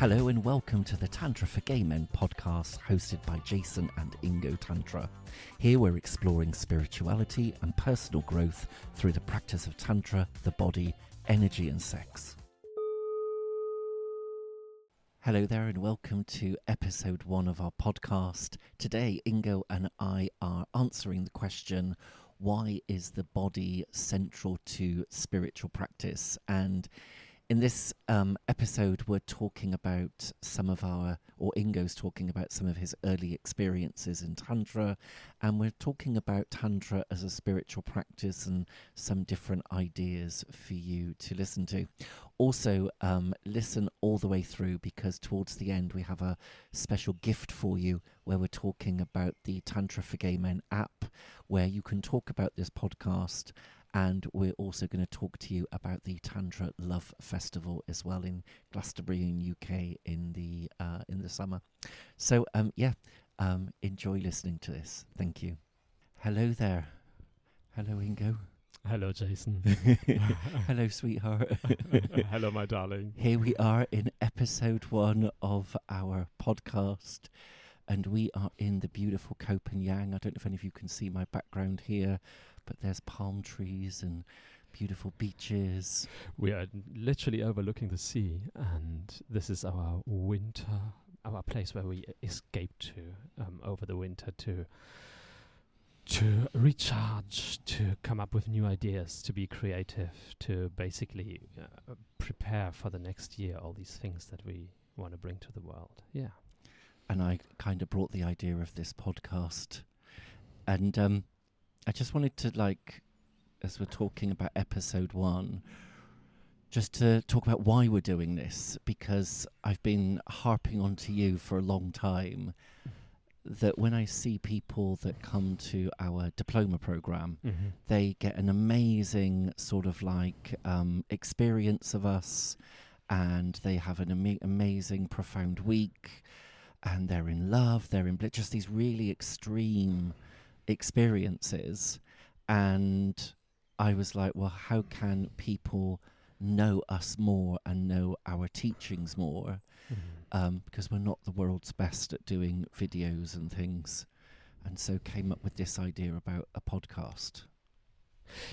Hello and welcome to the Tantra for Gay Men podcast hosted by Jason and Ingo Tantra. Here we're exploring spirituality and personal growth through the practice of Tantra, the body, energy, and sex. Hello there, and welcome to episode one of our podcast. Today, Ingo and I are answering the question why is the body central to spiritual practice? And in this um, episode, we're talking about some of our, or Ingo's talking about some of his early experiences in Tantra, and we're talking about Tantra as a spiritual practice and some different ideas for you to listen to. Also, um, listen all the way through because towards the end, we have a special gift for you where we're talking about the Tantra for Gay Men app, where you can talk about this podcast and we're also going to talk to you about the Tantra Love Festival as well in Glastonbury in UK in the uh, in the summer. So um, yeah, um, enjoy listening to this. Thank you. Hello there. Hello, Ingo. Hello, Jason. Hello, sweetheart. Hello, my darling. Here we are in episode one of our podcast and we are in the beautiful Phangan. I don't know if any of you can see my background here, but there's palm trees and beautiful beaches. We are literally overlooking the sea, and this is our winter, our place where we escape to um, over the winter to to recharge, to come up with new ideas, to be creative, to basically uh, prepare for the next year. All these things that we want to bring to the world. Yeah and I kind of brought the idea of this podcast. And um, I just wanted to, like, as we're talking about episode one, just to talk about why we're doing this, because I've been harping on to you for a long time that when I see people that come to our diploma program, mm-hmm. they get an amazing sort of like um, experience of us and they have an ama- amazing, profound week and they're in love, they're in bliss, just these really extreme experiences. And I was like, well, how can people know us more and know our teachings more? Mm-hmm. Um, because we're not the world's best at doing videos and things. And so came up with this idea about a podcast.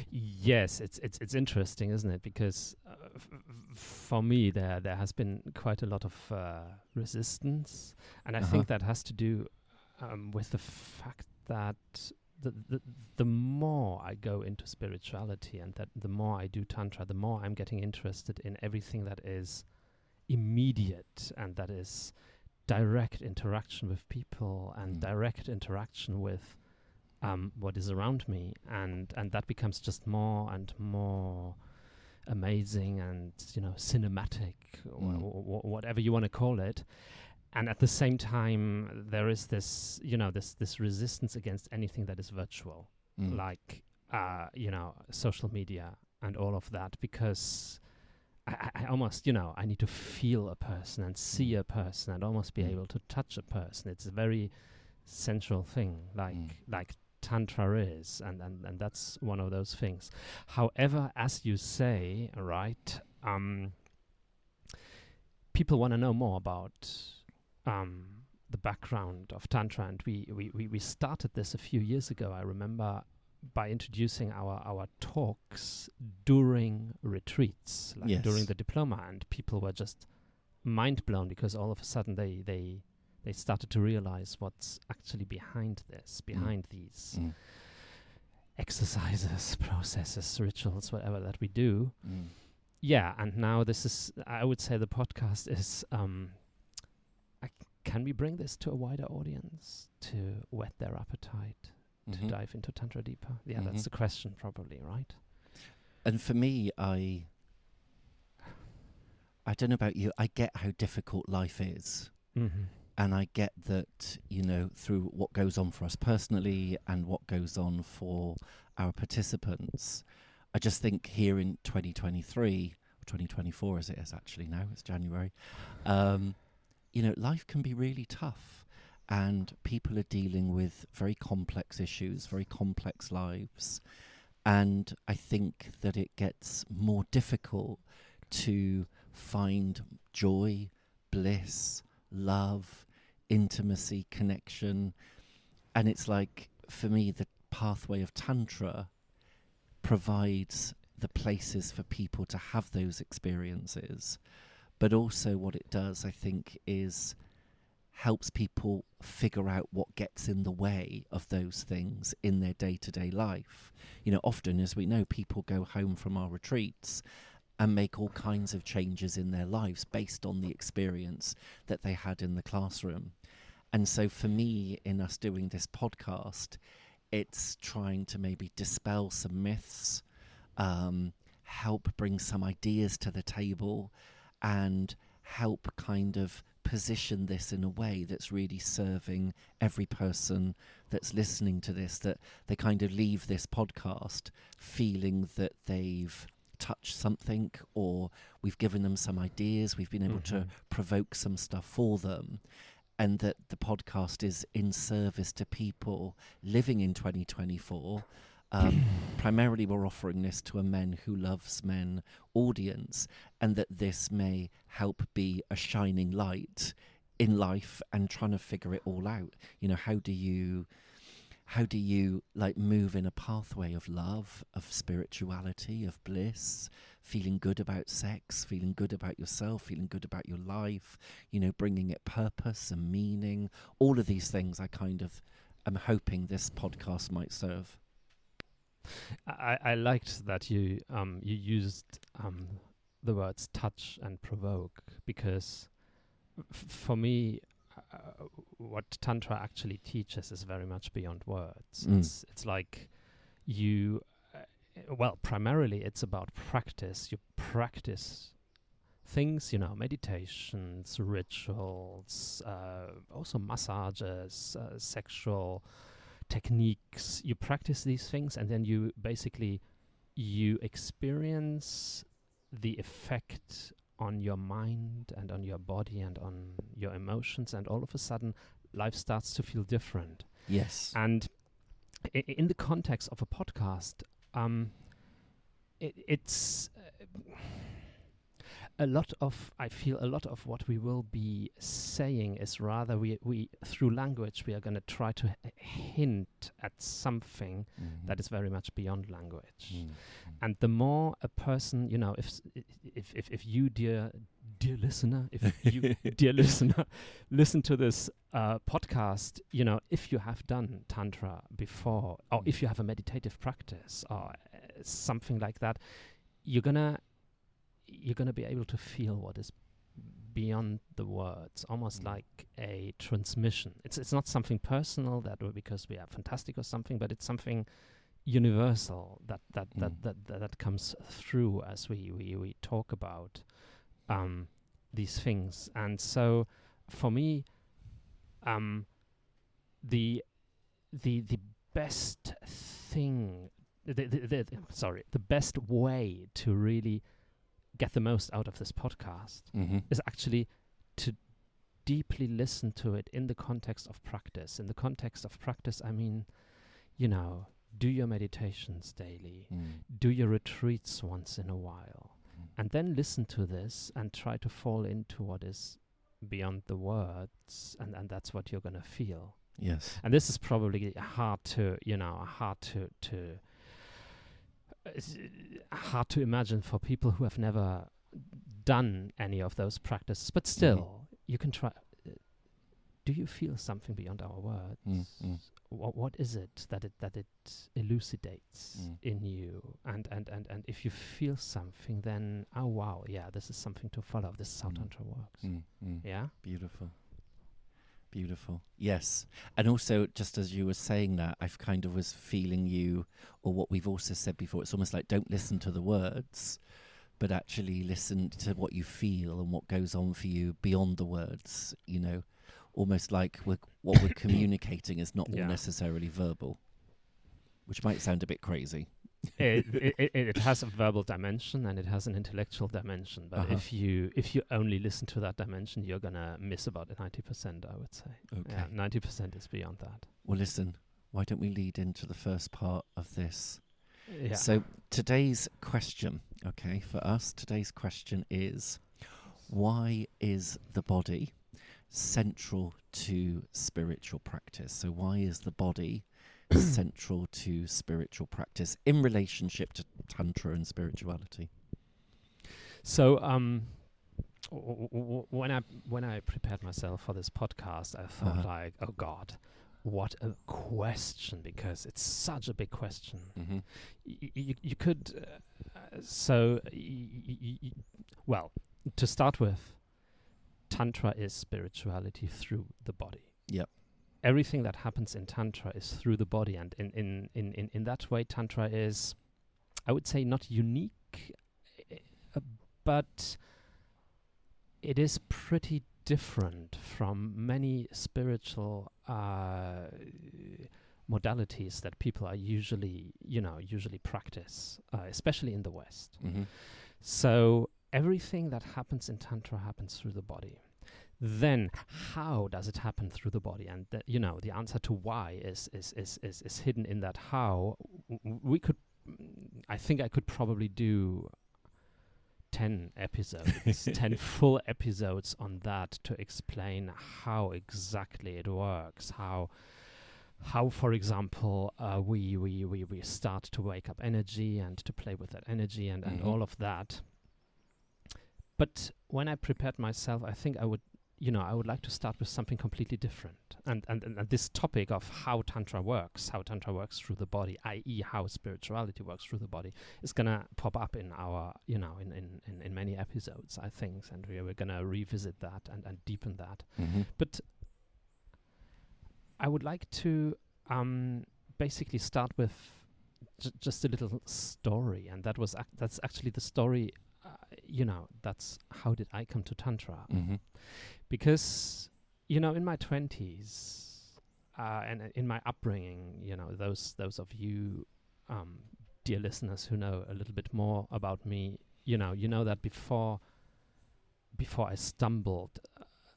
Yes, it's it's it's interesting, isn't it? Because uh, f- for me, there there has been quite a lot of uh, resistance, and I uh-huh. think that has to do um, with the fact that the, the the more I go into spirituality and that the more I do tantra, the more I'm getting interested in everything that is immediate and that is direct interaction with people and mm. direct interaction with um, what is around me, and and that becomes just more and more amazing and you know cinematic, mm. or, whatever you want to call it. And at the same time, there is this you know this this resistance against anything that is virtual, mm. like uh, you know social media and all of that, because. I, I, almost, you know, I need to feel a person and see mm. a person and almost be mm. able to touch a person. It's a very central thing, like mm. like tantra is and, and and that's one of those things however as you say right um, people want to know more about um, the background of tantra and we, we, we, we started this a few years ago i remember by introducing our, our talks during retreats like yes. during the diploma and people were just mind blown because all of a sudden they they they started to realize what's actually behind this, mm. behind mm. these mm. exercises, processes, rituals, whatever that we do. Mm. Yeah, and now this is, I would say, the podcast is. Um, can we bring this to a wider audience to whet their appetite, mm-hmm. to dive into tantra deeper? Yeah, mm-hmm. that's the question, probably, right? And for me, I. I don't know about you. I get how difficult life is. Mm-hmm and I get that you know through what goes on for us personally and what goes on for our participants. I just think here in 2023 or 2024 as it is actually now, it's January. Um, you know, life can be really tough, and people are dealing with very complex issues, very complex lives, and I think that it gets more difficult to find joy bliss, love, intimacy, connection. And it's like, for me, the pathway of Tantra provides the places for people to have those experiences. But also, what it does, I think, is helps people figure out what gets in the way of those things in their day to day life. You know, often, as we know, people go home from our retreats and make all kinds of changes in their lives based on the experience that they had in the classroom. And so, for me, in us doing this podcast, it's trying to maybe dispel some myths, um, help bring some ideas to the table, and help kind of position this in a way that's really serving every person that's listening to this, that they kind of leave this podcast feeling that they've touched something or we've given them some ideas, we've been able Mm-hmm. to provoke some stuff for them. And that the podcast is in service to people living in 2024 um, primarily, we're offering this to a Men Who Loves Men audience, and that this may help be a shining light in life and trying to figure it all out. You know, how do you. How do you like move in a pathway of love, of spirituality, of bliss, feeling good about sex, feeling good about yourself, feeling good about your life, you know, bringing it purpose and meaning, all of these things I kind of am hoping this podcast might serve. I, I liked that you um, you used um, the words touch and provoke because for me, uh, what tantra actually teaches is very much beyond words. Mm. It's it's like you, uh, well, primarily it's about practice. You practice things, you know, meditations, rituals, uh, also massages, uh, sexual techniques you practice these things and then you basically you experience the effect on your mind and on your body and on your emotions and all of a sudden life starts to feel different Yes. and i- in the context of a podcast um it, it's uh, a lot of i feel a lot of what we will be saying is rather we we through language we are going to try to hint at something that is very much beyond language. Mm. and the more a person you know if if if, if you dear dear listener if you dear listener listen to this uh, podcast you know if you have done tantra before or if you have a meditative practice or uh, something like that you're gonna you're gonna be able to feel what is beyond the words almost Mm. like a transmission it's it's not something personal that because we are fantastic or something but it's something universal that that that, Mm. that, that that comes through as we we, we talk about um these things and so for me um the the the best thing the, the, the- sorry the best way to really get the most out of this podcast Mm-hmm. is actually to deeply listen to it in the context of practice. In the context of practice, I mean, you know, do your meditations daily, Mm. do your retreats once in a while, Mm. and then listen to this and try to fall into what is beyond the words, and, and that's what you're going to feel. Yes. And this is probably hard to, you know, hard to to it's, uh, hard to imagine for people who have never done any of those practices. But still, you can try. uh, Do you feel something beyond our words? Mm, mm. What what is it that it that it elucidates Mm. in you? And, and and and if you feel something, then oh wow, yeah, this is something to follow. This is how Mm. tantra works. Mm. Mm. Yeah. Beautiful. Beautiful. Yes. And also, just as you were saying that, I've kind of was feeling you, or what we've also said before, it's almost like don't listen to the words, but actually listen to what you feel and what goes on for you beyond the words, you know, almost like we're, what we're communicating is not all Yeah. necessarily verbal, which might sound a bit crazy. It, it, it, has a verbal dimension and it has an intellectual dimension. But Uh-huh. if you if you only listen to that dimension, you're gonna miss about ninety percent. I would say. Okay. Yeah, ninety percent is beyond that. Well, listen, why don't we lead into the first part of this? Yeah. So today's question, okay, for us, today's question is Why is the body central to spiritual practice? So, why is the body central to spiritual practice in relationship to Tantra and spirituality? So, um, w- w- when I when I prepared myself for this podcast, I thought Uh-huh. like, oh God, what a question! Because it's such a big question. Mm-hmm. Y- you, you could, uh, so, y- y- y- well, to start with, Tantra is spirituality through the body. Yep. Everything that happens in Tantra is through the body, and in, in, in, in, in that way, Tantra is, I would say, not unique, uh, but it is pretty different from many spiritual uh, modalities that people are usually, you know, usually practice, uh, especially in the West. Mm-hmm. So everything that happens in tantra happens through the body. Then how does it happen through the body? And the, you know, the answer to why is is is is, is hidden in that how. We could, I think, I could probably do. 10 episodes 10 full episodes on that to explain how exactly it works how how for example uh, we, we we we start to wake up energy and to play with that energy and and Mhm. all of that but when i prepared myself i think i would you know i would like to start with something completely different and and, and, and this topic of how tantra works how tantra works through the body i.e how spirituality works through the body is gonna pop up in our you know in in, in, in many episodes i think and we, we're gonna revisit that and, and deepen that Mm-hmm. but I would like to um, basically start with j- just a little story, and that was ac- that's actually the story. You know, that's how did I come to tantra? Mm-hmm. Because you know, in my twenties uh, and uh, in my upbringing, you know, those those of you, um, dear listeners, who know a little bit more about me, you know, you know that before before I stumbled,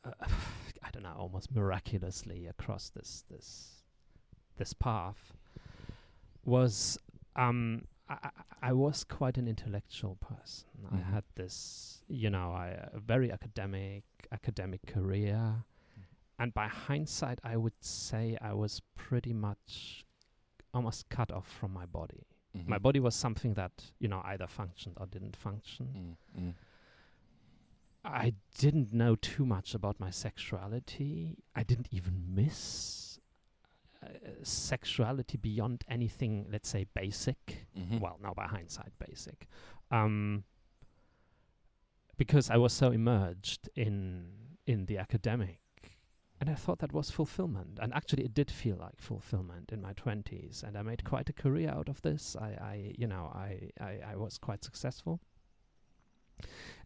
uh, I don't know, almost miraculously across this this this path, was um, I, I- was quite an intellectual person. Mhm. I had this, you know, I, a very academic academic career, and by hindsight, I would say I was pretty much almost cut off from my body. Mm-hmm. My body was something that you know either functioned or didn't function. Mm-hmm. I didn't know too much about my sexuality. I didn't even miss sexuality beyond anything, let's say, basic. Mm-hmm. Well, now by hindsight, basic. Um, because I was so immersed in in the academic, and I thought that was fulfillment. And actually, it did feel like fulfillment in my twenties, and I made quite a career out of this. I, I you know, I, I, I was quite successful.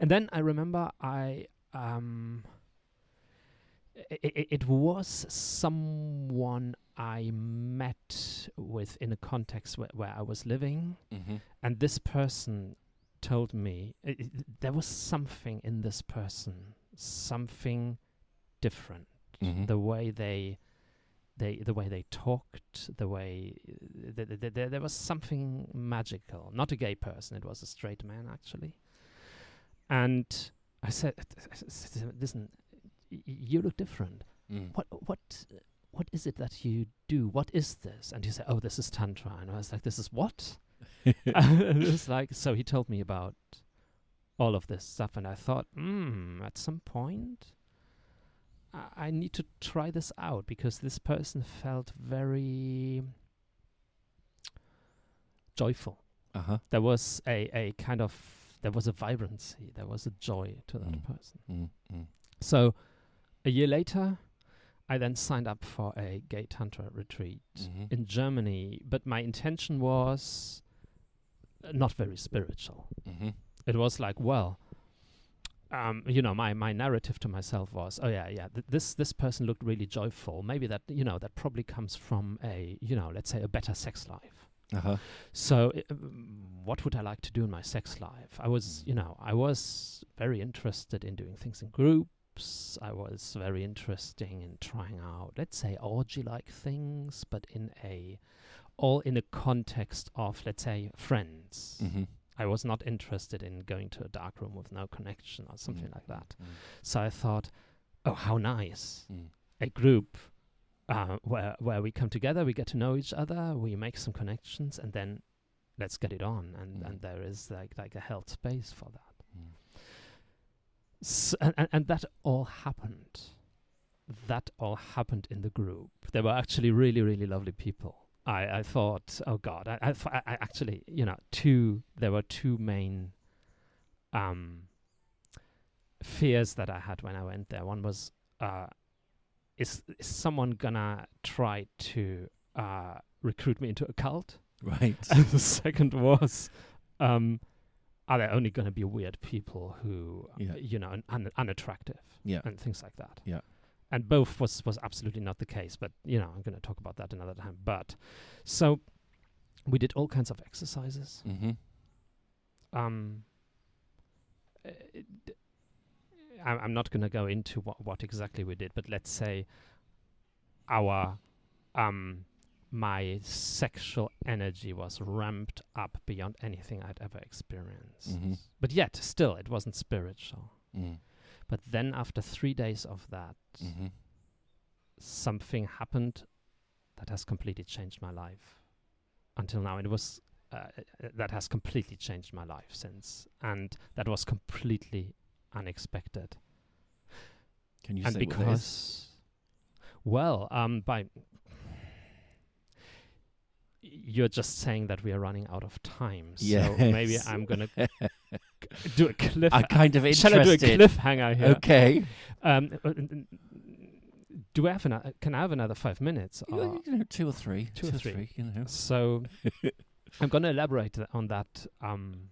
And then I remember I um i- i- it was someone I met with in a context where, where I was living, Mm-hmm. and this person told me there was something in this person, something different. Mhm. The way they, they, the way they talked, the way th- th- th- there there was something magical. Not a gay person; it was a straight man actually. And I said, "Listen, you look different. Mm. What, what, what is it that you do? What is this?" And he said, "Oh, this is tantra." And I was like, "This is what?" and it was like, so he told me about all of this stuff, and I thought, hmm, at some point, I, I need to try this out because this person felt very joyful. Uh-huh. There was a, a kind of there was a vibrancy, there was a joy to that Mm. person. Mm-hmm. So, a year later, I then signed up for a gay tantra retreat Mm-hmm. in Germany, but my intention was uh, not very spiritual. Mm-hmm. It was like, well, um, you know, my, my narrative to myself was, oh yeah, yeah, th- this this person looked really joyful. Maybe that you know that probably comes from a you know let's say a better sex life. Uh-huh. So, i- um, what would I like to do in my sex life? I was, you know, I was very interested in doing things in groups. I was very interested in trying out, let's say, orgy-like things, but in a, all in a context of, let's say, friends. Mm-hmm. I was not interested in going to a dark room with no connection or something Mm, like that. mm, So I thought, oh, how nice. mm, A group uh, where, where we come together, we get to know each other, we make some connections, and then let's get it on. And, Mm. and there is like, like a held space for that. Mm. S and, and, that all happened. That all happened in the group. They were actually really, really lovely people. I, I thought, oh God, I, I, th- I actually, you know, two, there were two main um, fears that I had when I went there. One was, uh, is, is someone gonna try to uh, recruit me into a cult? Right. And the second was, um, are there only going to be weird people who, uh, Yeah. you know, un- un- unattractive Yeah. and things like that? Yeah. And both was was absolutely not the case, but you know, I'm going to talk about that another time. But so we did all kinds of exercises. Mm-hmm. Um, uh, I- I'm not going to go into what, what exactly we did, but let's say our um, my sexual energy was ramped up beyond anything I'd ever experienced. Mhm. But yet, still, it wasn't spiritual. Mm. But then, after three days of that, Mm-hmm. something happened that has completely changed my life until now. It was uh, uh, that has completely changed my life since, and that was completely unexpected. Can you and say what that is? because, well, um, by you're just saying that we are running out of time, so maybe I'm gonna do a cliff. I'm kind of interested. Shall I do a cliffhanger here? Okay. Um, uh, do I have another? can I have another five minutes? Or- you know, two or three. Two or three. you know. So I'm going to elaborate on that um,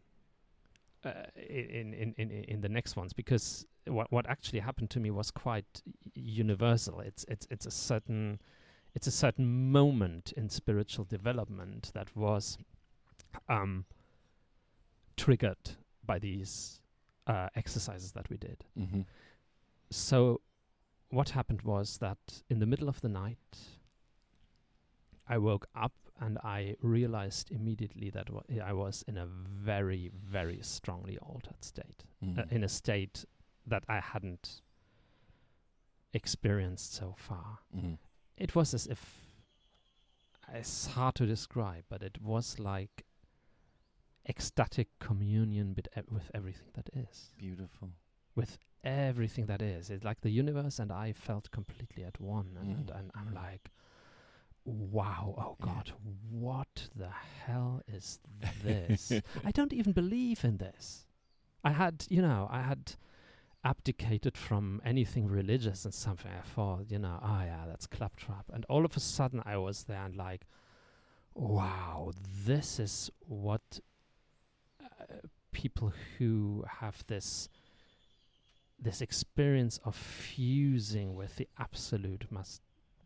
uh, in, in in in the next ones because what what actually happened to me was quite universal. It's it's it's a certain it's a certain moment in spiritual development that was um, triggered by these uh, exercises that we did. Mm-hmm. So, what happened was that in the middle of the night, I woke up and I realized immediately that wa- I was in a very, very strongly altered state, Mm. uh, in a state that I hadn't experienced so far. Mm. It was as if it's hard to describe, but it was like ecstatic communion with, ev- with everything that is Beautiful. with everything that is. It's like the universe and I felt completely at one. And, Mm. and, and I'm like, wow, oh Yeah. God, what the hell is this? I don't even believe in this. I had, you know, I had abdicated from anything religious and something. I thought, you know, oh yeah, that's claptrap. And all of a sudden I was there and like, wow, this is what uh, people who have this this experience of fusing with the absolute must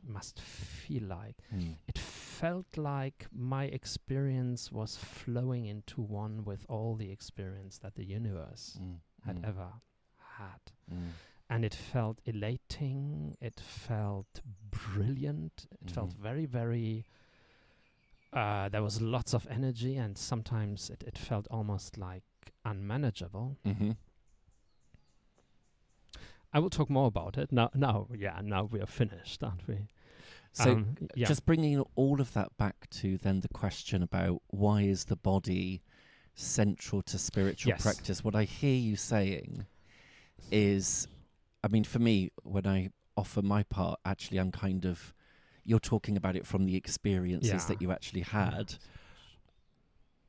must feel like Mm. it felt like my experience was flowing into one with all the experience that the universe Mm. had Mm. ever had Mm. and it felt elating it felt brilliant it felt Mhm. very very uh, there was lots of energy and sometimes it, it felt almost like unmanageable Mm-hmm. i will talk more about it now now yeah now we are finished aren't we So Um, yeah just bringing all of that back to then the question about why is the body central to spiritual Yes. practice what i hear you saying is i mean for me when i offer my part actually i'm kind of you're talking about it from the experiences Yeah. that you actually had.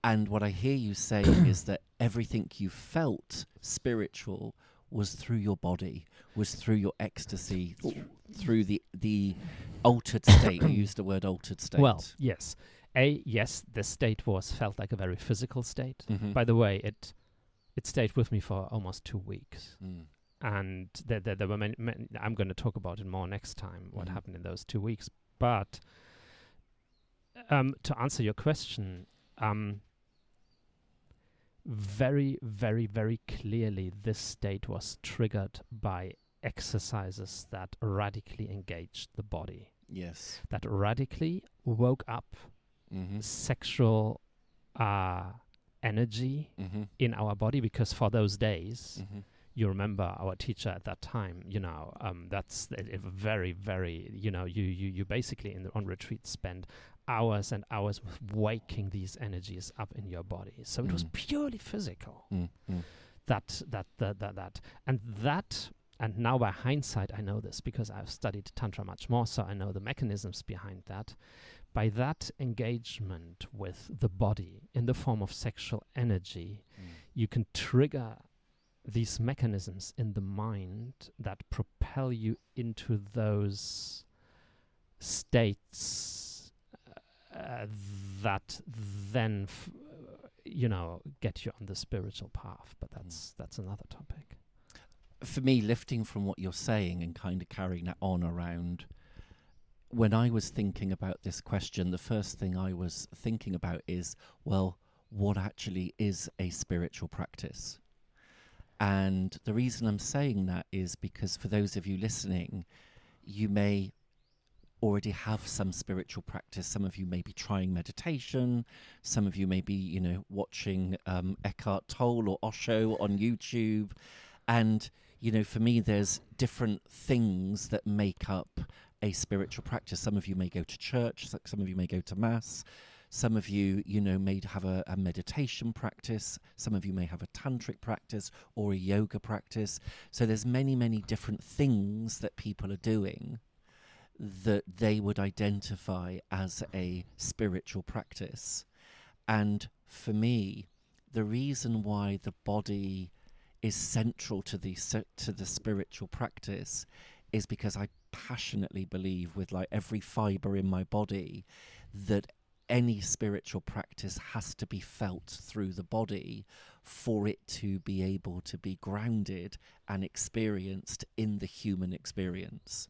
And what i hear you saying is that everything you felt spiritual was through your body was through your ecstasy th- through the the altered state. You used the word altered state. Well yes. A yes the state was felt like a very physical state. Mhm. by the way it it stayed with me for almost two weeks Mm. and there, there, there were many, many i'm going to talk about it more next time what Mhm. happened in those two weeks but um, to answer your question um, very very very clearly this state was triggered by exercises that radically engaged the body yes that radically woke up mm-hmm. sexual uh, energy Mm-hmm. in our body because for those days Mm-hmm. you remember our teacher at that time you know um, that's a a very very you know you you, you basically in the, on retreat spend hours and hours with waking these energies up in your body so it was Mm. purely physical Mm-hmm. that that that that that and that and now by hindsight i know this because i've studied tantra much more so i know the mechanisms behind that by that engagement with the body in the form of sexual energy you can trigger these mechanisms in the mind that propel you into those states uh, that then f- uh, you know get you on the spiritual path. But that's that's another topic. For me, lifting from what you're saying and kind of carrying that on around, when I was thinking about this question, the first thing I was thinking about is, well, what actually is a spiritual practice? And the reason I'm saying that is because for those of you listening, you may already have some spiritual practice. Some of you may be trying meditation. Some of you may be, you know, watching um, Eckhart Tolle or Osho on YouTube. And, you know, for me, there's different things that make up a spiritual practice. Some of you may go to church, some of you may go to mass. Some of you, you know, may have a, a meditation practice. Some of you may have a tantric practice or a yoga practice. So there's many, many different things that people are doing that they would identify as a spiritual practice. And for me, the reason why the body is central to the to the spiritual practice is because I passionately believe with like every fiber in my body that any spiritual practice has to be felt through the body for it to be able to be grounded and experienced in the human experience.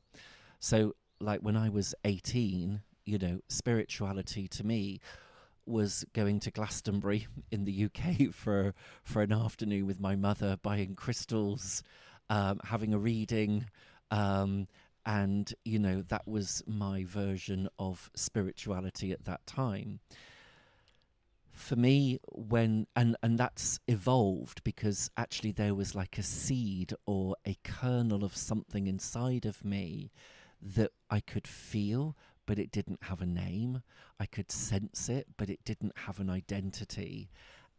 So like when I was 18, you know, spirituality to me was going to Glastonbury in the UK for for an afternoon with my mother, buying crystals, um, having a reading, um, and you know that was my version of spirituality at that time. For me, when and and that's evolved because actually there was like a seed or a kernel of something inside of me that I could feel, but it didn't have a name. I could sense it, but it didn't have an identity.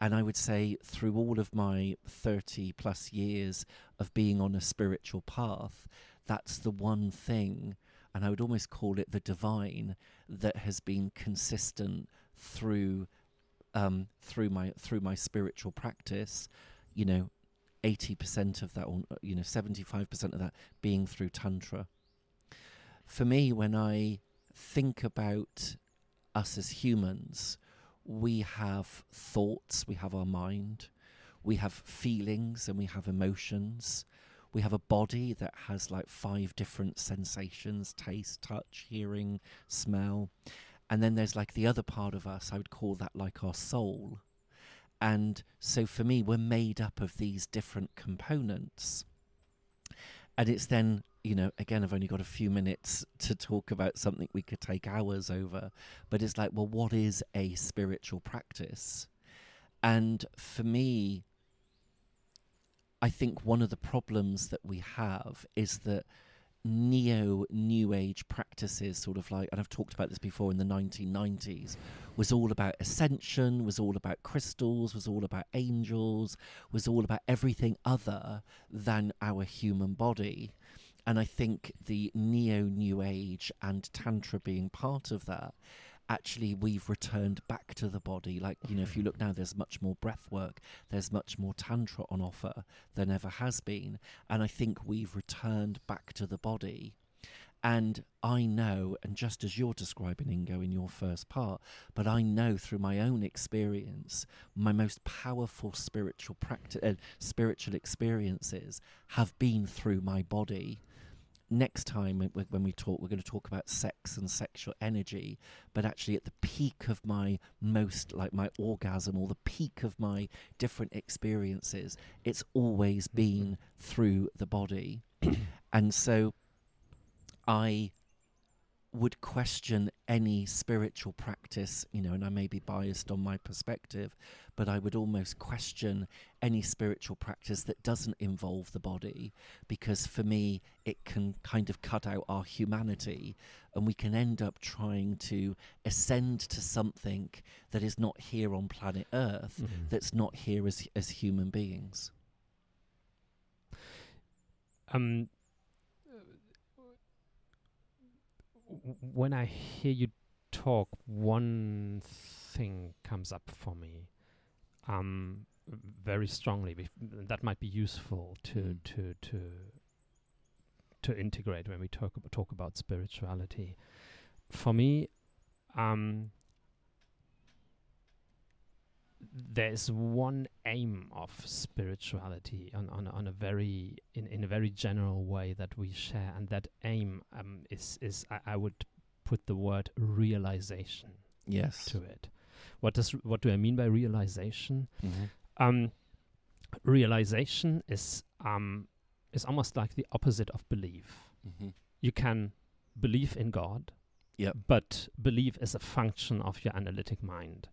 And I would say through all of my 30 plus years of being on a spiritual path, that's the one thing, and I would almost call it the divine, that has been consistent through um, through my through my spiritual practice. You know, 80% of that, or you know, 75% of that being through tantra. For me, when I think about us as humans, we have thoughts, we have our mind, we have feelings, and we have emotions. We have a body that has like five different sensations taste, touch, hearing, smell. And then there's like the other part of us, I would call that like our soul. And so for me, we're made up of these different components. And it's then, you know, again, I've only got a few minutes to talk about something we could take hours over, but it's like, well, what is a spiritual practice? And for me, I think one of the problems that we have is that neo new age practices sort of like and I've talked about this before in the 1990s was all about ascension was all about crystals was all about angels was all about everything other than our human body. And I think the neo new age and tantra being part of that actually we've returned back to the body. Like you know if you look now there's much more breath work there's much more tantra on offer than ever has been. And i think we've returned back to the body. And i know and just as you're describing ingo in your first part but i know through my own experience my most powerful spiritual practice uh, spiritual experiences have been through my body next time when- we talk, we're going to talk about sex and sexual energy. But actually, at the peak of my most, like my orgasm or the peak of my different experiences, it's always mm-hmm. been through the body. and so I would question any spiritual practice, you know, and I may be biased on my perspective, but I would almost question any spiritual practice that doesn't involve the body because for me it can kind of cut out our humanity and we can end up trying to ascend to something that is not here on planet Earth, Mhm. that's not here as as human beings. um, w- when I hear you talk, one thing comes up for me, um, very strongly. bef- That might be useful to Mm. to to to integrate when we talk about, talk about spirituality. For me, um, there is one aim of spirituality on, on, on a very in, in a very general way that we share and that aim um, is is I, I would put the word realization Yes. to it what does what do I mean by realization Mhm. um, realization is um, is almost like the opposite of belief Mhm. you can believe in God Yep. but belief is a function of your analytic mind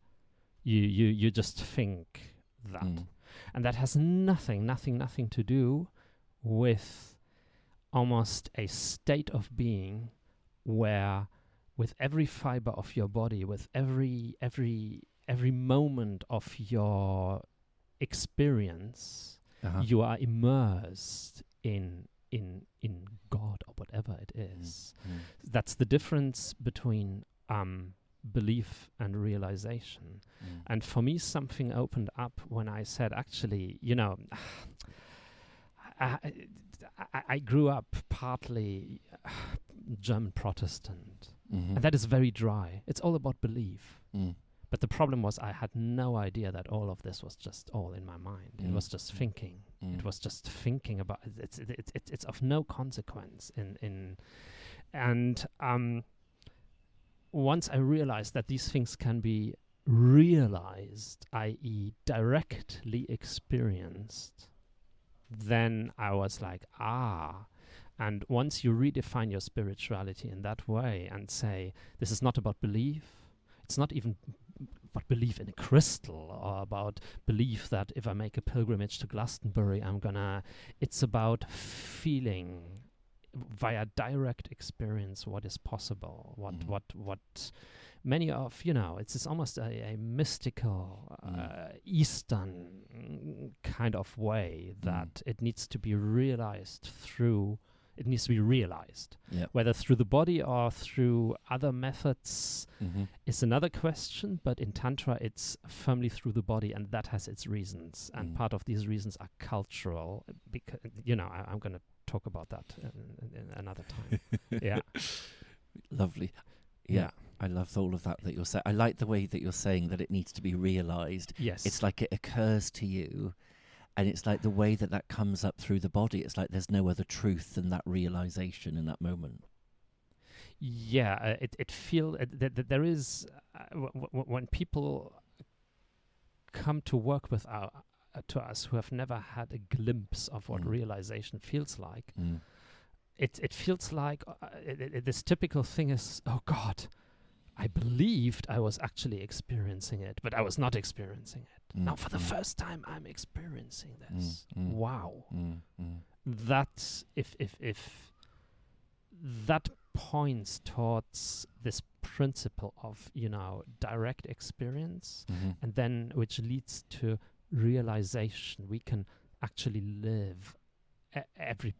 you you you just think that Mm. and that has nothing nothing nothing to do with almost a state of being where with every fiber of your body with every every every moment of your experience Uh-huh. you are immersed in in in god or whatever it is Mm. that's the difference between um belief and realization Mm. and for me, something opened up when I said, actually, you know, I, I, I grew up partly German Protestant, Mhm. and that is very dry. It's all about belief. Mm. But the problem was, I had no idea that all of this was just all in my mind. It Mm. was just thinking. Mm. It was just thinking about it. It's it, it, it, it's of no consequence in in, and um. Once I realized that these things can be realized, i.e., directly experienced, then I was like, ah. And once you redefine your spirituality in that way and say, this is not about belief, it's not even about belief in a crystal or about belief that if I make a pilgrimage to Glastonbury, I'm gonna. It's about feeling via direct experience what is possible, what Mhm. what what many of you know it's, it's almost a, a mystical uh, Mm. eastern kind of way that it needs to be realized through it needs to be realized Yep. whether through the body or through other methods Mhm. is another question but in tantra it's firmly through the body and that has its reasons and Mm. part of these reasons are cultural because you know I, i'm going to talk about that in, in, another time yeah Lovely. Yeah. Yeah. I love all of that that you're saying. I like the way that you're saying that it needs to be realized. yes It's like it occurs to you, and it's like the way that that comes up through the body. It's like there's no other truth than that realization in that moment. yeah uh, it, it feel uh, that, that there is uh, w- w- when people come to work with our uh, to us who have never had a glimpse of what Mm. realization feels like Mm. it it feels like uh, it, it, this typical thing is oh god i believed i was actually experiencing it but i was not experiencing it now Mm, for the mm, first time i'm experiencing this mm. wow Mm. Mm. that if if if that points towards this principle of you know direct experience Mhm. and then which leads to realization we can actually live e- every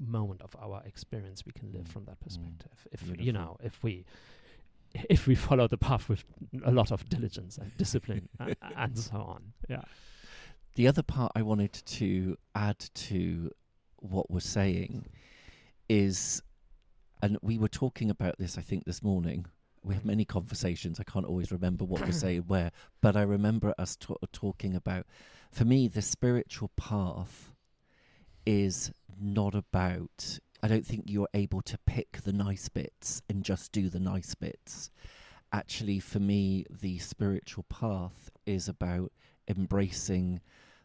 moment of our experience we can live Mm, from that mm. perspective if you know if we if we follow the path with a lot of diligence and discipline a- and so on yeah The other part I wanted to add to what we're saying is, and we were talking about this, I think, this morning. We have many conversations. I can't always remember what we're saying where, but I remember us ta- talking about. For me, the spiritual path is not about. I don't think you're able to pick the nice bits and just do the nice bits. Actually, for me, the spiritual path is about embracing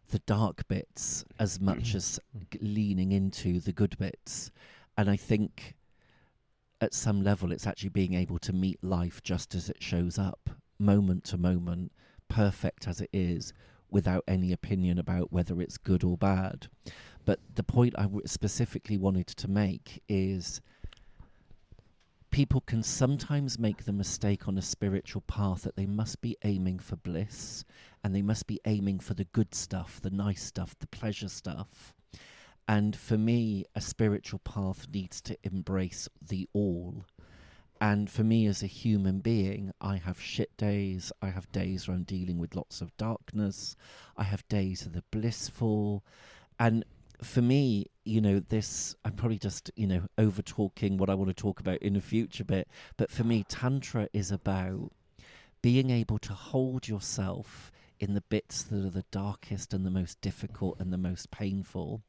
the dark bits as much as g- leaning into the good bits. And I think at some level, it's actually being able to meet life just as it shows up, moment to moment, perfect as it is, without any opinion about whether it's good or bad. But the point I w- specifically wanted to make is people can sometimes make the mistake on a spiritual path that they must be aiming for bliss and they must be aiming for the good stuff, the nice stuff, the pleasure stuff. And for me, a spiritual path needs to embrace the all. And for me, as a human being, I have shit days. I have days where I'm dealing with lots of darkness. I have days of the blissful. And for me, you know, this, I'm probably just, you know, over talking what I want to talk about in a future bit. But for me, Tantra is about being able to hold yourself in the bits that are the darkest and the most difficult and the most painful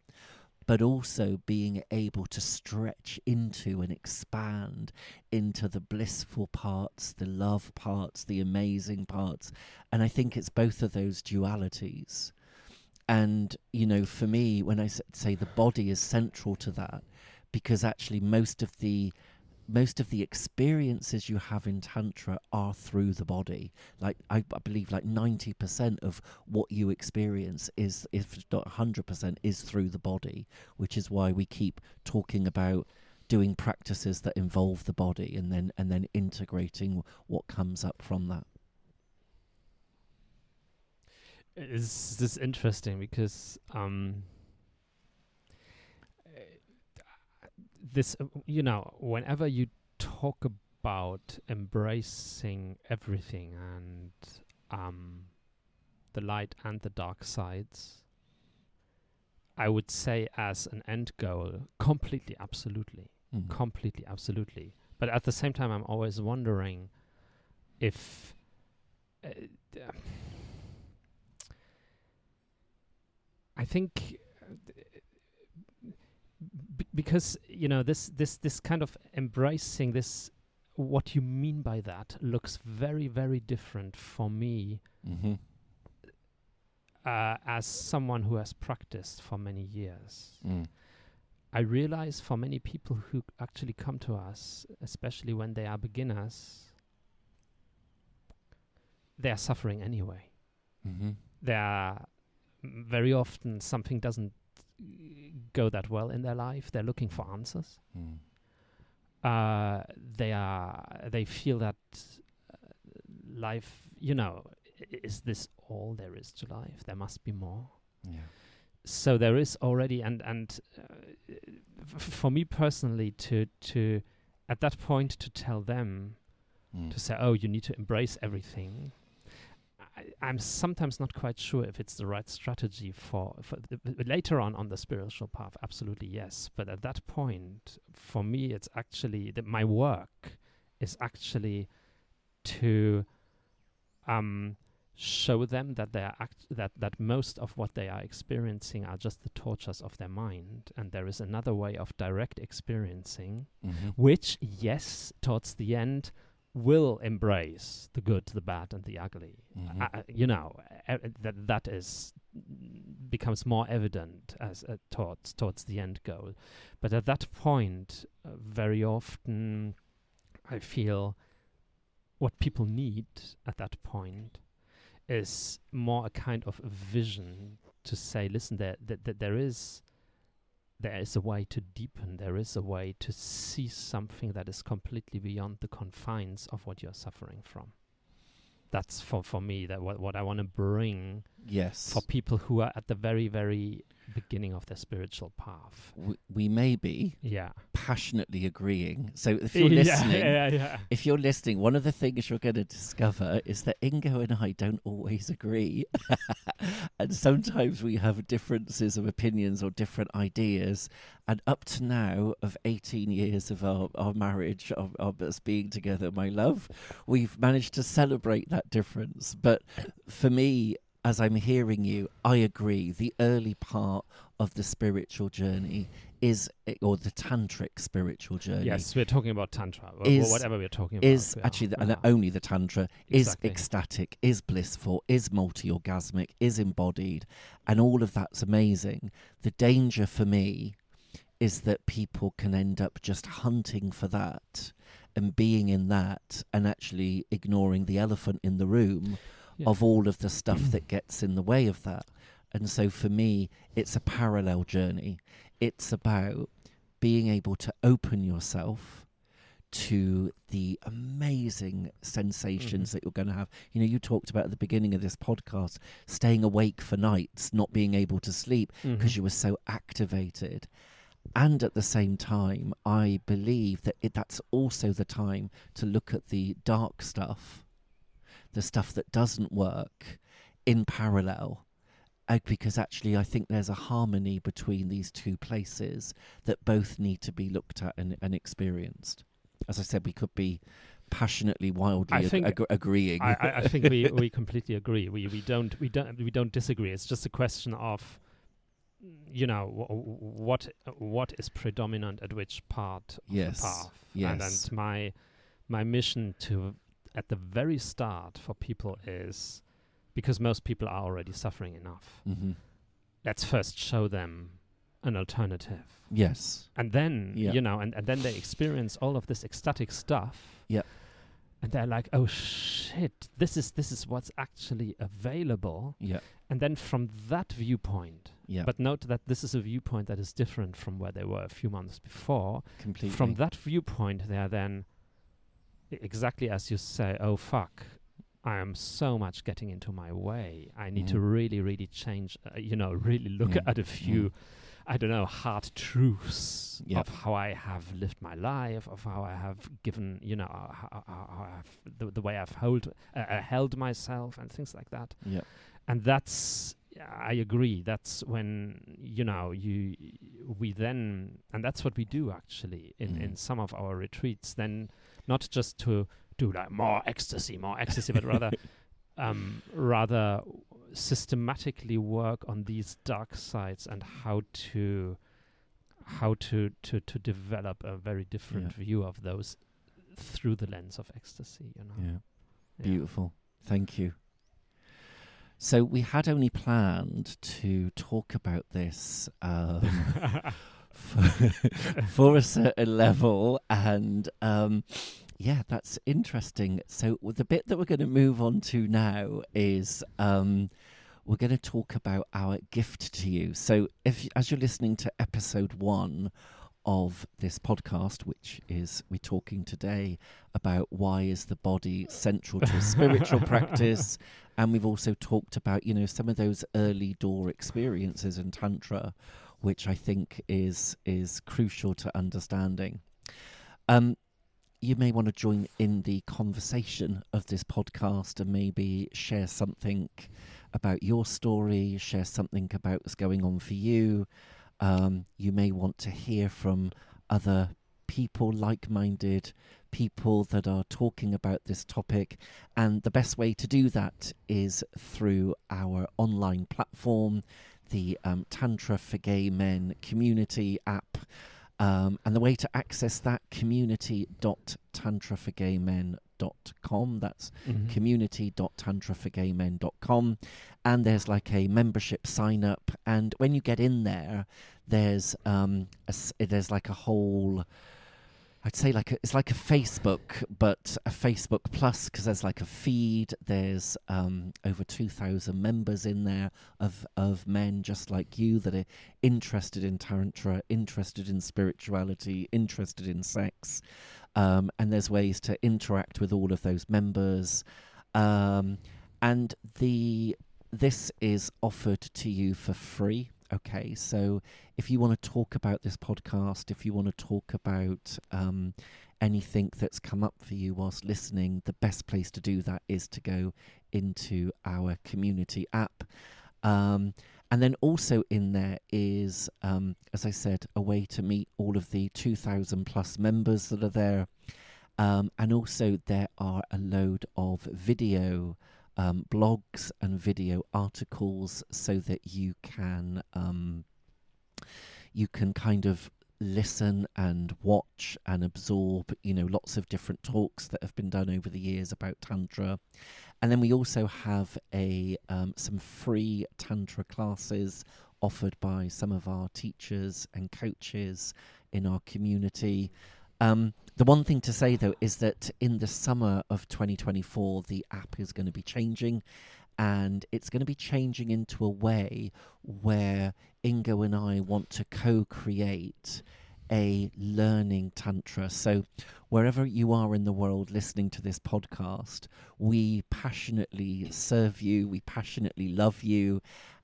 but also being able to stretch into and expand into the blissful parts, the love parts, the amazing parts. And I think it's both of those dualities. And, you know, for me, when I say the body is central to that, because actually most of the most of the experiences you have in tantra are through the body. Like i, I believe like 90% of what you experience is if not 100% is through the body which is why we keep talking about doing practices that involve the body and then and then integrating what comes up from that. Is this interesting? Because um this, uh, you know, whenever you talk about embracing everything and um, the light and the dark sides, I would say as an end goal, completely, absolutely, mm. completely, absolutely. But at the same time, I'm always wondering if. Uh, I think because you know this this this kind of embracing this what you mean by that looks very very different for me mm-hmm. uh, as someone who has practiced for many years mm. i realize for many people who actually come to us especially when they are beginners they are suffering anyway mm-hmm. they are very often something doesn't go that well in their life. They're looking for answers. Mm. Uh, they are. They feel that uh, life. You know, is this all there is to life? There must be more. Yeah. So there is already, and and uh, f- for me personally, to to at that point to tell them mm. to say, oh, you need to embrace everything I, am sometimes not quite sure if it's the right strategy for, for the, later on on the spiritual path. Absolutely yes, but at that point, for me, it's actually that my work is actually to um, show them that they are act- that that most of what they are experiencing are just the tortures of their mind, and there is another way of direct experiencing, mm-hmm. which yes, towards the end will embrace the good, the bad, and the ugly. Mm-hmm. Uh, you know uh, that that is becomes more evident as uh, towards towards the end goal. But at that point, uh, very often, I feel what people need at that point is more a kind of a vision to say, listen, there that, that there is there is a way to deepen, there is a way to see something that is completely beyond the confines of what you're suffering from. That's for, for me that what, what I want to bring yes for people who are at the very, very beginning of their spiritual path. We, we may be yeah passionately agreeing. So if you're yeah, listening, yeah, yeah. if you're listening, one of the things you're going to discover is that Ingo and I don't always agree, and sometimes we have differences of opinions or different ideas. And up to now, of 18 years of our, our marriage, of, of us being together, my love, we've managed to celebrate that difference. But for me, as I'm hearing you, I agree. The early part of the spiritual journey is, eh, or the tantric spiritual journey. Yes, we're talking about tantra, is, or whatever we're talking about. Is actually the, yeah. only the tantra Exactly. is ecstatic, is blissful, is multi-orgasmic, is embodied, and all of that's amazing. The danger for me is that people can end up just hunting for that and being in that and actually ignoring the elephant in the room Yeah. of all of the stuff that gets in the way of that. And so for me, it's a parallel journey. It's about being able to open yourself to the amazing sensations Mhm. that you're going to have. You know, you talked about at the beginning of this podcast staying awake for nights, not being able to sleep because Mhm. you were so activated. And at the same time, I believe that it, that's also the time to look at the dark stuff, the stuff that doesn't work, in parallel. Uh, because actually, I think there's a harmony between these two places that both need to be looked at and, and experienced. As I said, we could be passionately, wildly I ag- think- ag- agreeing. I, I, think we, we completely agree. We we don't we don't we don't disagree. It's just a question of, you know, w- what what is predominant at which part of Yes, the path. yes. And, and my my mission to at the very start for people is because most people are already suffering enough. hmm Let's first show them an alternative. Yes. and then Yeah. you know and, and then they experience all of this ecstatic stuff Yeah. and they're like oh shit this is this is what's actually available Yeah. and then from that viewpoint Yeah. but note that this is a viewpoint that is different from where they were a few months before completely. from that viewpoint they are then exactly as you say oh fuck I am so much getting into my way. I need to Mhm. really, really change. Uh, you know, really look Yeah. at a few I don't know, hard truths Yeah. of how I have lived my life, of how I have given, you know, uh, how, how how I've, the, the way I've hold, uh, uh, held myself and things like that. Yeah. And that's, I agree. That's when you know you we then, and that's what we do actually in in Mhm. some of our retreats. Then not just to do like more ecstasy, more ecstasy, but rather um, rather systematically work on these dark sides and how to how to to to develop a very different view of those through the lens of ecstasy you know Yeah. Yeah. Beautiful. Thank you. So we had only planned to talk about this um, for, for a certain level, and um, yeah, that's interesting. So the bit that we're going to move on to now is um, we're going to talk about our gift to you. So if as you're listening to episode one of this podcast, which is we're talking today about why is the body central to a spiritual practice, and we've also talked about you know some of those early door experiences in tantra, which I think is is crucial to understanding. Um, you may want to join in the conversation of this podcast and maybe share something about your story, share something about what's going on for you. Um, you may want to hear from other people, like minded people that are talking about this topic. And the best way to do that is through our online platform, the um, Tantra for Gay Men community app. Um, and the way to access that community.tantraforgaymen.com. That's Mhm. community.tantraforgaymen.com and there's like a membership sign up and when you get in there there's um a there's like a whole I'd say like a, it's like a Facebook, but a Facebook Plus because there's like a feed. There's um, over two thousand members in there of of men just like you that are interested in tantra, interested in spirituality, interested in sex, um, and there's ways to interact with all of those members. Um, and the this is offered to you for free. Okay, so if you want to talk about this podcast, if you want to talk about um, anything that's come up for you whilst listening, the best place to do that is to go into our community app. Um, and then also in there is, um, as I said, a way to meet all of the 2,000 plus members that are there. Um, and also, there are a load of video um, blogs and video articles so that you can um, you can kind of listen and watch and absorb you know lots of different talks that have been done over the years about tantra and then we also have a um, some free tantra classes offered by some of our teachers and coaches in our community. Um, the one thing to say though is that in the summer of 2024, the app is going to be changing and it's going to be changing into a way where Ingo and I want to co create a learning tantra. So, wherever you are in the world listening to this podcast, we passionately serve you, we passionately love you,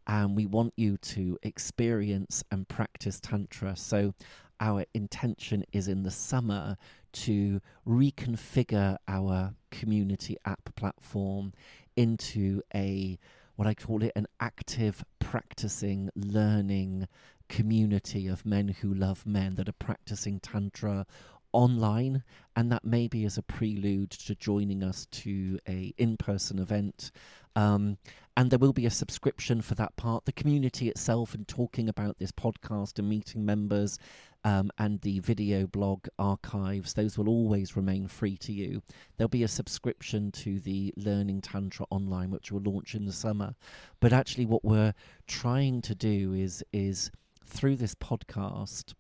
and we want you to experience and practice tantra. So, our intention is in the summer to reconfigure our community app platform into a what I call it an active practicing learning community of men who love men that are practicing tantra online. And that maybe is a prelude to joining us to a in-person event. Um, and there will be a subscription for that part. The community itself and talking about this podcast and meeting members um, and the video blog archives those will always remain free to you. There'll be a subscription to the learning tantra online which will launch in the summer. But actually what we're trying to do is is through this podcast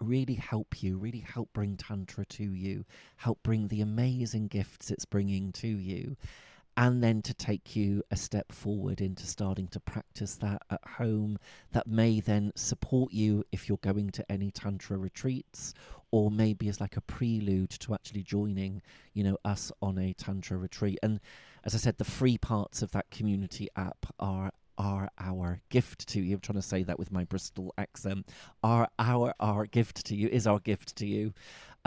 really help you, really help bring Tantra to you, help bring the amazing gifts it's bringing to you, and then to take you a step forward into starting to practice that at home. That may then support you if you're going to any Tantra retreats, or maybe as like a prelude to actually joining, you know, us on a Tantra retreat. And as I said, the free parts of that community app are are our gift to you. I'm trying to say that with my Bristol accent. Our our our gift to you is our gift to you.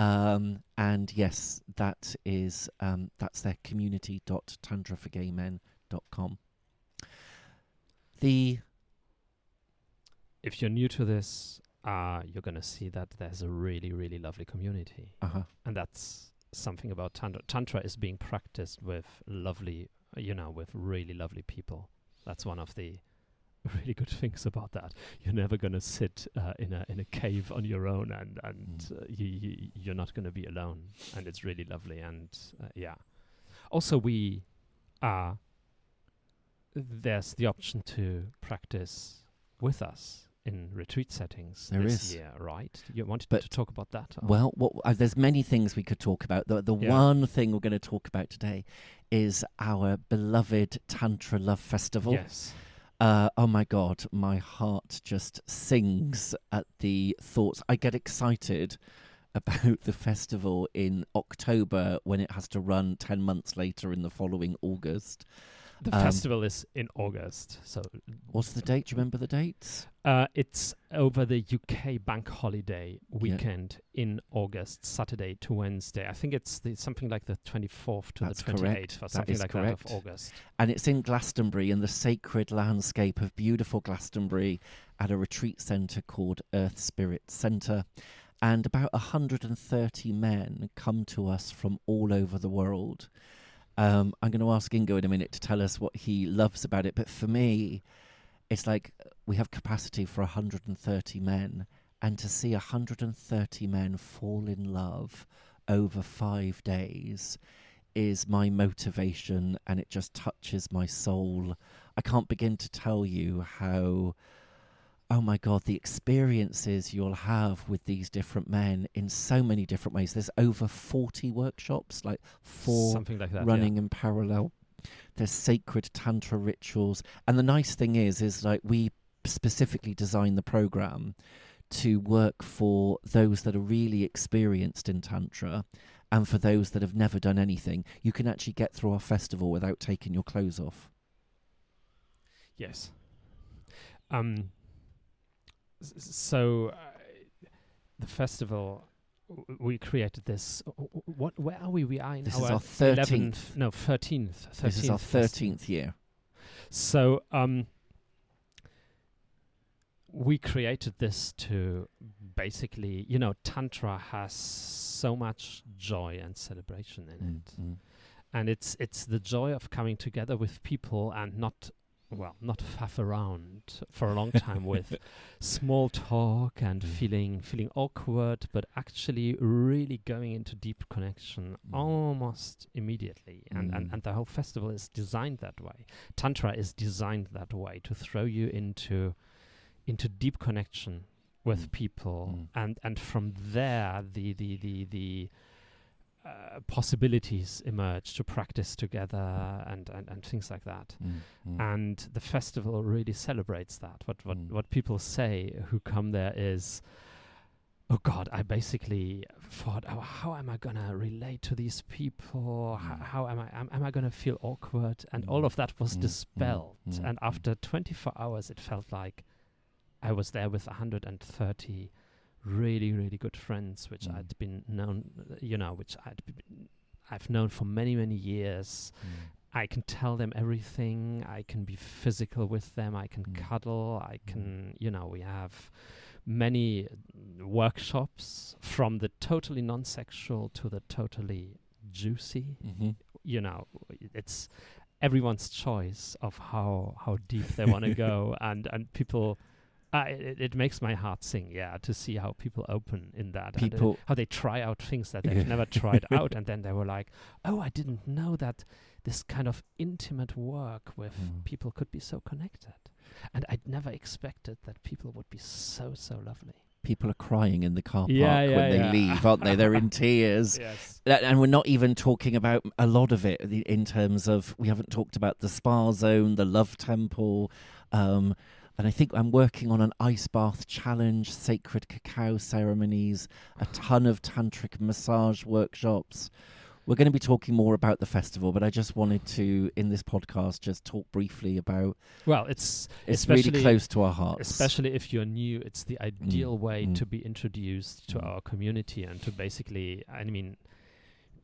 Um, and yes, that is um, that's their community.tantraforgaymen.com. The if you're new to this, uh, you're gonna see that there's a really, really lovely community, uh-huh. and that's something about tantra. Tantra is being practiced with lovely, you know, with really lovely people. That's one of the really good things about that. You're never going to sit uh, in a in a cave on your own, and and Mm. uh, you, you you're not going to be alone, and it's really lovely. And uh, yeah, also we are there's the option to practice with us in retreat settings There this is. year, right? You wanted But- to talk about that? Well, what, uh, there's many things we could talk about. The, the Yeah. one thing we're going to talk about today is our beloved Tantra Love Festival. yes, Uh, oh my God, my heart just sings at the thoughts. I get excited about the festival in October when it has to run 10 months later in the following August. The um, festival is in August, so What's the date? Do you remember the dates? Uh, it's over the UK bank holiday weekend in August, Saturday to Wednesday. I think it's the, something like the 24th to That's the 28th correct. or something like correct. that of August. And it's in Glastonbury, in the sacred landscape of beautiful Glastonbury, at a retreat centre called Earth Spirit Centre. And about 130 men come to us from all over the world. Um, I'm going to ask Ingo in a minute to tell us what he loves about it. But for me, it's like we have capacity for 130 men. And to see 130 men fall in love over five days is my motivation and it just touches my soul. I can't begin to tell you how, oh my God, the experiences you'll have with these different men in so many different ways. There's over 40 workshops, like four something like that. running in parallel. There's sacred tantra rituals, and the nice thing is, is like we specifically designed the program to work for those that are really experienced in tantra, and for those that have never done anything. You can actually get through our festival without taking your clothes off. Yes. Um. So uh, the festival. We created this. What? Where are we? We are in This is our our 13th. 11th No, thirteenth. This is our thirteenth year. So um, we created this to basically, you know, Tantra has so much joy and celebration in it, Mm, mm. and it's it's the joy of coming together with people and not. Well, not faff around for a long time with small talk and Mm. feeling feeling awkward, but actually really going into deep connection Mm. almost immediately. And, and Mm. and the whole festival is designed that way. Tantra is designed that way to throw you into into deep connection with Mm. people, Mm. and and from there the the the the uh, possibilities emerge to practice together and, and, and things like that. Mm, mm. And the festival really celebrates that. What what Mm. what people say who come there is, oh God, I basically thought, oh, how am I gonna relate to these people? How, Mm. how am I am, am I gonna feel awkward? And all Mm. of that was Mm, dispelled. And after 24 hours, it felt like I was there with 130 really really good friends, which Mm. I'd been known, you know, which I'd been, I've known for many many years. Mm. I can tell them everything. I can be physical with them. I can Mm. cuddle. I Mm. can, you know, we have many workshops from the totally non sexual to the totally juicy. Mhm. You know, it's everyone's choice of how, how deep they want to go. And, and people. Uh, it, it makes my heart sing, yeah, to see how people open in that, uh, People- how they try out things that they've never tried out, and then they were like, "Oh, I didn't know that this kind of intimate work with Mm. people could be so connected. And I'd never expected that people would be so, so lovely. People are crying in the car park Yeah, yeah, when they yeah. leave, aren't they? They're in tears. Yes. That- and we're not even talking about a lot of it in terms of we haven't talked about the spa zone, the love temple, um, and I think I'm working on an ice bath challenge, sacred cacao ceremonies, a ton of tantric massage workshops. We're going to be talking more about the festival, but I just wanted to, in this podcast, just talk briefly about. Well, it's It's really close to our hearts. especially if you're new, it's the ideal way mm. to be introduced to Mm. our community and to basically, I mean,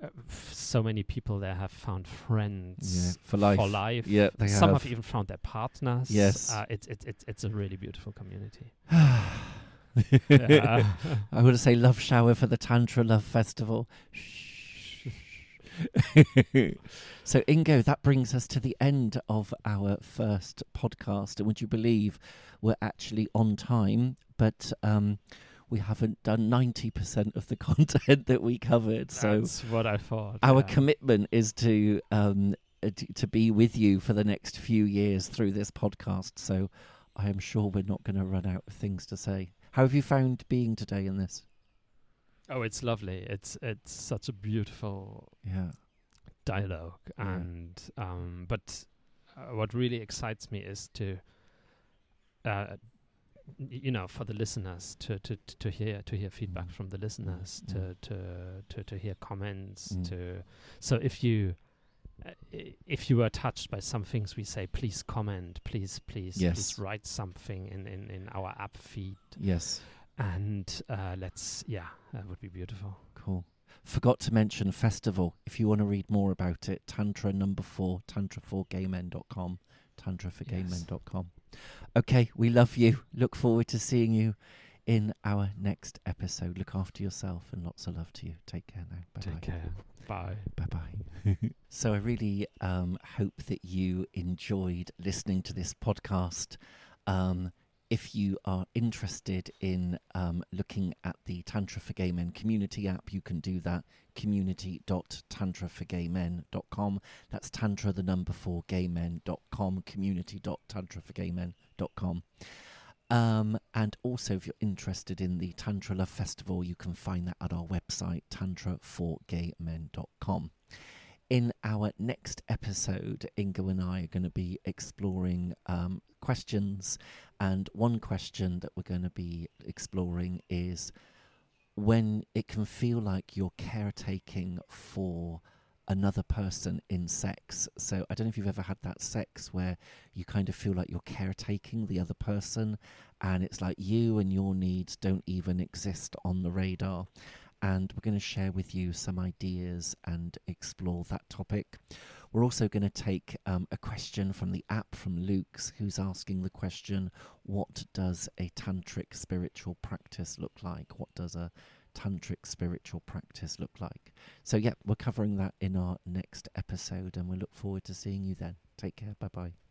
uh, f- so many people there have found yeah, friends for life. For life. Yeah, they Some have. have even found their partners. Yes. Uh, it's, it's, it's, it's a really beautiful community. I Yeah. to say love shower for the Tantra Love Festival. so, Ingo, that brings us to the end of our first podcast. And would you believe we're actually on time, but um, we haven't done 90% of the content that we covered. So, That's what I thought. our yeah. commitment is to. Um, uh, to be with you for the next few years through this podcast. So I am sure we're not going to run out of things to say. How have you found being today in this? Oh, it's lovely. It's it's such a beautiful Yeah. dialogue, Yeah. and um, but uh, what really excites me is to, uh, you know, for the listeners to to to hear to hear feedback Mm. from the listeners, Mm. to to to to hear comments, Mm. to so if you. Uh, if you were touched by some things we say, please comment. Please, please, Yes. please write something in, in, in our app feed, Yes. and uh, let's yeah, that would be beautiful. Cool. Forgot to mention festival. If you want to read more about it, Tantra number four, tantra4gaymen.com, tantraforgaymen.com. Okay, we love you. Look forward to seeing you in our next episode. Look after yourself and lots of love to you. Take care now. Bye Take care. Bye. Bye bye. so I really um, hope that you enjoyed listening to this podcast. Um, if you are interested in um, looking at the Tantra for Gay Men community app, you can do that. Community.tantraforgaymen.com. That's tantra, the number four, gaymen.com. Community.tantraforgaymen.com. Um, and also, if you're interested in the Tantra Love Festival, you can find that at our website, tantraforgaymen.com. In our next episode, Ingo and I are going to be exploring um, questions. And one question that we're going to be exploring is when it can feel like you're caretaking for another person in sex. So I don't know if you've ever had that sex where you kind of feel like you're caretaking the other person and it's like you and your needs don't even exist on the radar. And we're going to share with you some ideas and explore that topic. We're also going to take um, a question from the app from Luke's, who's asking the question What does a tantric spiritual practice look like? What does a tantric spiritual practice look like? So, yeah, we're covering that in our next episode, and we look forward to seeing you then. Take care. Bye bye.